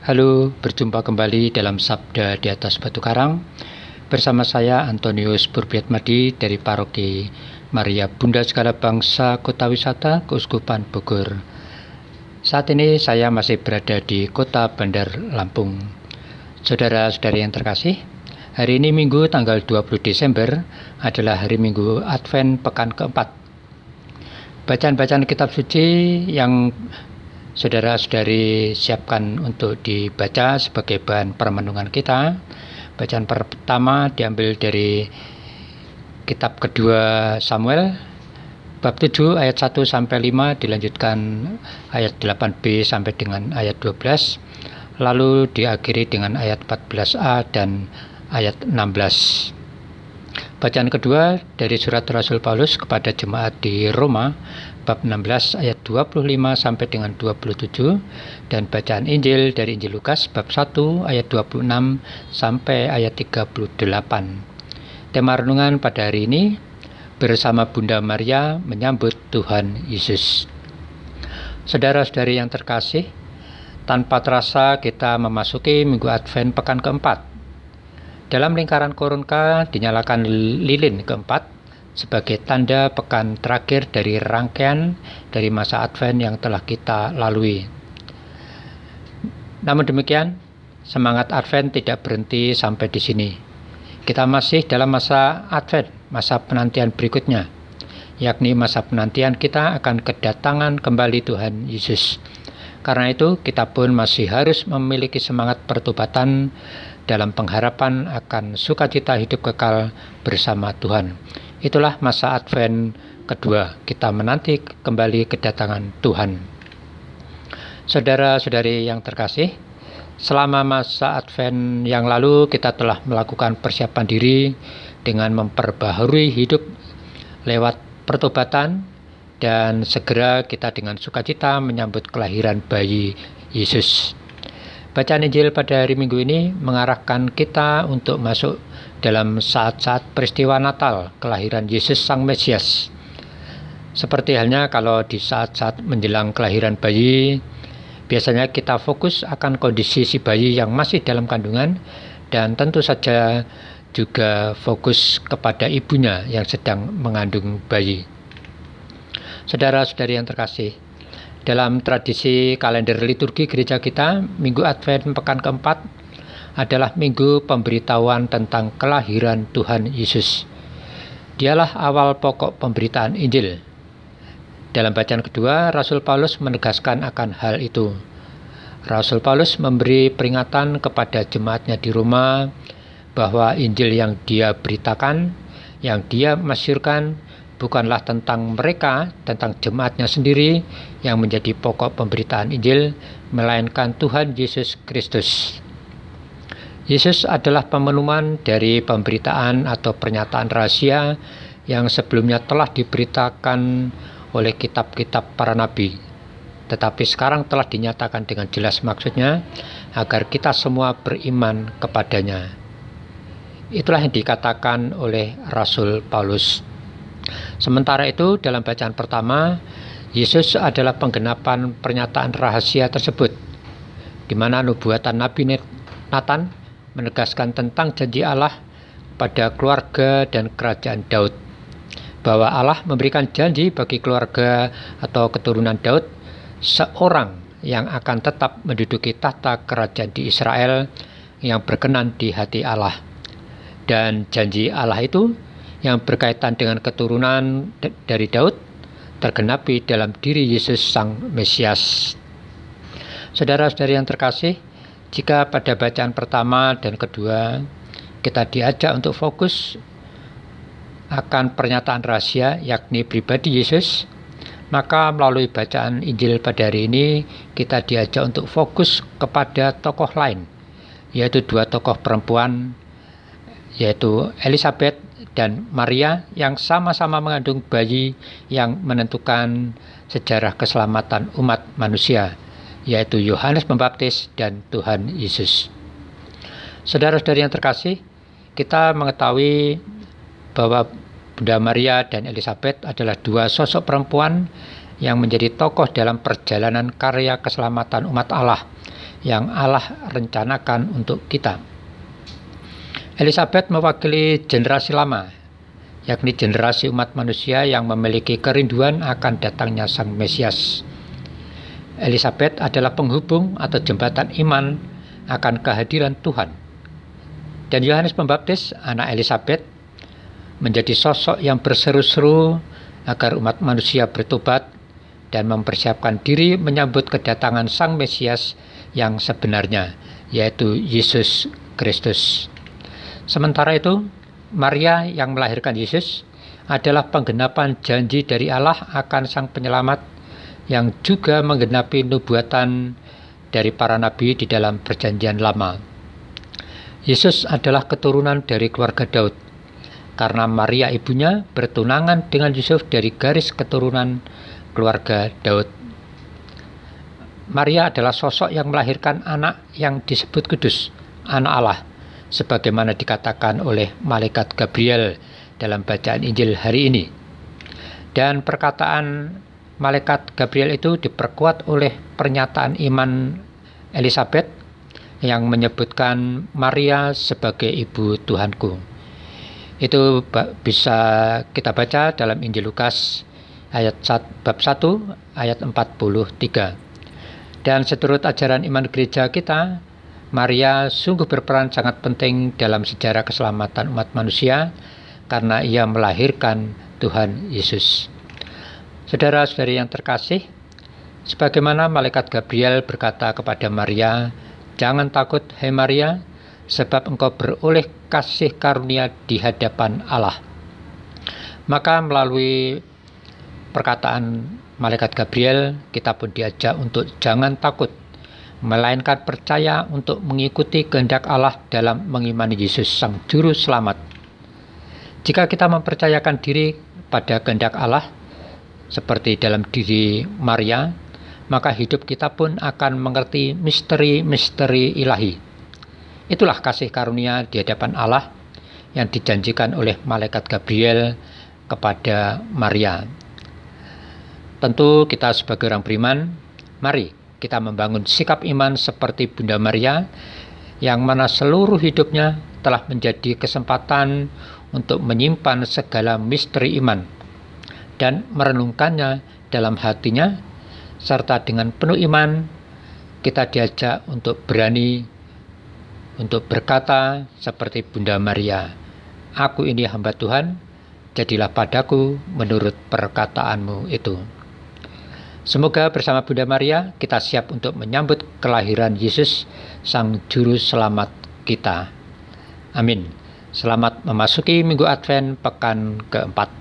Halo, berjumpa kembali dalam Sabda di atas Batu Karang bersama saya Antonius Burbiatmadi dari Paroki Maria Bunda Segala Bangsa Kota Wisata Keuskupan Bogor. Saat ini saya masih berada di Kota Bandar Lampung. Saudara-saudari yang terkasih, hari ini Minggu tanggal 20 Desember adalah hari Minggu Advent pekan keempat. Bacaan-bacaan kitab suci yang saudara-saudari siapkan untuk dibaca sebagai bahan permenungan kita. Bacaan pertama diambil dari kitab kedua Samuel bab 7 ayat 1 sampai 5 dilanjutkan ayat 8b sampai dengan ayat 12 lalu diakhiri dengan ayat 14a dan ayat 16. Bacaan kedua dari surat Rasul Paulus kepada jemaat di Roma bab 16 ayat 25 sampai dengan 27 dan bacaan Injil dari Injil Lukas bab 1 ayat 26 sampai ayat 38. Tema renungan pada hari ini bersama Bunda Maria menyambut Tuhan Yesus. Saudara-saudari yang terkasih, tanpa terasa kita memasuki minggu Advent pekan keempat dalam lingkaran korunka dinyalakan lilin keempat sebagai tanda pekan terakhir dari rangkaian dari masa Advent yang telah kita lalui. Namun demikian, semangat Advent tidak berhenti sampai di sini. Kita masih dalam masa Advent, masa penantian berikutnya, yakni masa penantian kita akan kedatangan kembali Tuhan Yesus. Karena itu, kita pun masih harus memiliki semangat pertobatan dalam pengharapan akan sukacita hidup kekal bersama Tuhan. Itulah masa Advent kedua, kita menanti kembali kedatangan Tuhan. Saudara-saudari yang terkasih, selama masa Advent yang lalu kita telah melakukan persiapan diri dengan memperbaharui hidup lewat pertobatan dan segera kita dengan sukacita menyambut kelahiran bayi Yesus. Bacaan Injil pada hari Minggu ini mengarahkan kita untuk masuk dalam saat-saat peristiwa Natal, kelahiran Yesus Sang Mesias. Seperti halnya kalau di saat-saat menjelang kelahiran bayi, biasanya kita fokus akan kondisi si bayi yang masih dalam kandungan dan tentu saja juga fokus kepada ibunya yang sedang mengandung bayi. Saudara-saudari yang terkasih, dalam tradisi kalender liturgi gereja kita, Minggu Advent pekan keempat adalah minggu pemberitahuan tentang kelahiran Tuhan Yesus. Dialah awal pokok pemberitaan Injil. Dalam bacaan kedua, Rasul Paulus menegaskan akan hal itu. Rasul Paulus memberi peringatan kepada jemaatnya di Roma bahwa Injil yang dia beritakan, yang dia masyurkan, bukanlah tentang mereka, tentang jemaatnya sendiri yang menjadi pokok pemberitaan Injil, melainkan Tuhan Yesus Kristus. Yesus adalah pemenuhan dari pemberitaan atau pernyataan rahasia yang sebelumnya telah diberitakan oleh kitab-kitab para nabi, tetapi sekarang telah dinyatakan dengan jelas maksudnya agar kita semua beriman kepadanya. Itulah yang dikatakan oleh Rasul Paulus Sementara itu dalam bacaan pertama, Yesus adalah penggenapan pernyataan rahasia tersebut, di mana nubuatan Nabi Nathan menegaskan tentang janji Allah pada keluarga dan kerajaan Daud, bahwa Allah memberikan janji bagi keluarga atau keturunan Daud seorang yang akan tetap menduduki tahta kerajaan di Israel yang berkenan di hati Allah. Dan janji Allah itu yang berkaitan dengan keturunan dari Daud tergenapi dalam diri Yesus Sang Mesias. Saudara-saudari yang terkasih, jika pada bacaan pertama dan kedua kita diajak untuk fokus akan pernyataan rahasia yakni pribadi Yesus, maka melalui bacaan Injil pada hari ini kita diajak untuk fokus kepada tokoh lain, yaitu dua tokoh perempuan, yaitu Elizabeth dan Maria yang sama-sama mengandung bayi yang menentukan sejarah keselamatan umat manusia, yaitu Yohanes Pembaptis dan Tuhan Yesus. Saudara-saudari yang terkasih, kita mengetahui bahwa Bunda Maria dan Elizabeth adalah dua sosok perempuan yang menjadi tokoh dalam perjalanan karya keselamatan umat Allah yang Allah rencanakan untuk kita. Elizabeth mewakili generasi lama, yakni generasi umat manusia yang memiliki kerinduan akan datangnya Sang Mesias. Elizabeth adalah penghubung atau jembatan iman akan kehadiran Tuhan. Dan Yohanes Pembaptis, anak Elizabeth, menjadi sosok yang berseru-seru agar umat manusia bertobat dan mempersiapkan diri menyambut kedatangan Sang Mesias yang sebenarnya, yaitu Yesus Kristus. Sementara itu, Maria yang melahirkan Yesus adalah penggenapan janji dari Allah akan Sang Penyelamat yang juga menggenapi nubuatan dari para nabi di dalam Perjanjian Lama. Yesus adalah keturunan dari keluarga Daud, karena Maria ibunya bertunangan dengan Yusuf dari garis keturunan keluarga Daud. Maria adalah sosok yang melahirkan anak yang disebut kudus, anak Allah, sebagaimana dikatakan oleh malaikat Gabriel dalam bacaan Injil hari ini. Dan perkataan malaikat Gabriel itu diperkuat oleh pernyataan iman Elizabeth yang menyebutkan Maria sebagai ibu Tuhanku. Itu bisa kita baca dalam Injil Lukas ayat bab 1 ayat 43. Dan seturut ajaran iman gereja kita, Maria sungguh berperan sangat penting dalam sejarah keselamatan umat manusia karena ia melahirkan Tuhan Yesus. Saudara-saudari yang terkasih, sebagaimana malaikat Gabriel berkata kepada Maria, "Jangan takut, hai Maria, sebab engkau beroleh kasih karunia di hadapan Allah." Maka melalui perkataan malaikat Gabriel, kita pun diajak untuk jangan takut, melainkan percaya untuk mengikuti kehendak Allah dalam mengimani Yesus Sang Juru Selamat. Jika kita mempercayakan diri pada kehendak Allah, seperti dalam diri Maria, maka hidup kita pun akan mengerti misteri-misteri ilahi. Itulah kasih karunia di hadapan Allah yang dijanjikan oleh malaikat Gabriel kepada Maria. Tentu kita sebagai orang beriman, mari kita membangun sikap iman seperti Bunda Maria yang mana seluruh hidupnya telah menjadi kesempatan untuk menyimpan segala misteri iman dan merenungkannya dalam hatinya, serta dengan penuh iman kita diajak untuk berani untuk berkata seperti Bunda Maria, Aku ini hamba Tuhan, jadilah padaku menurut perkataanmu itu. Semoga bersama Bunda Maria kita siap untuk menyambut kelahiran Yesus, Sang Juru Selamat kita. Amin. Selamat memasuki Minggu Advent pekan keempat.